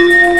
Yeah.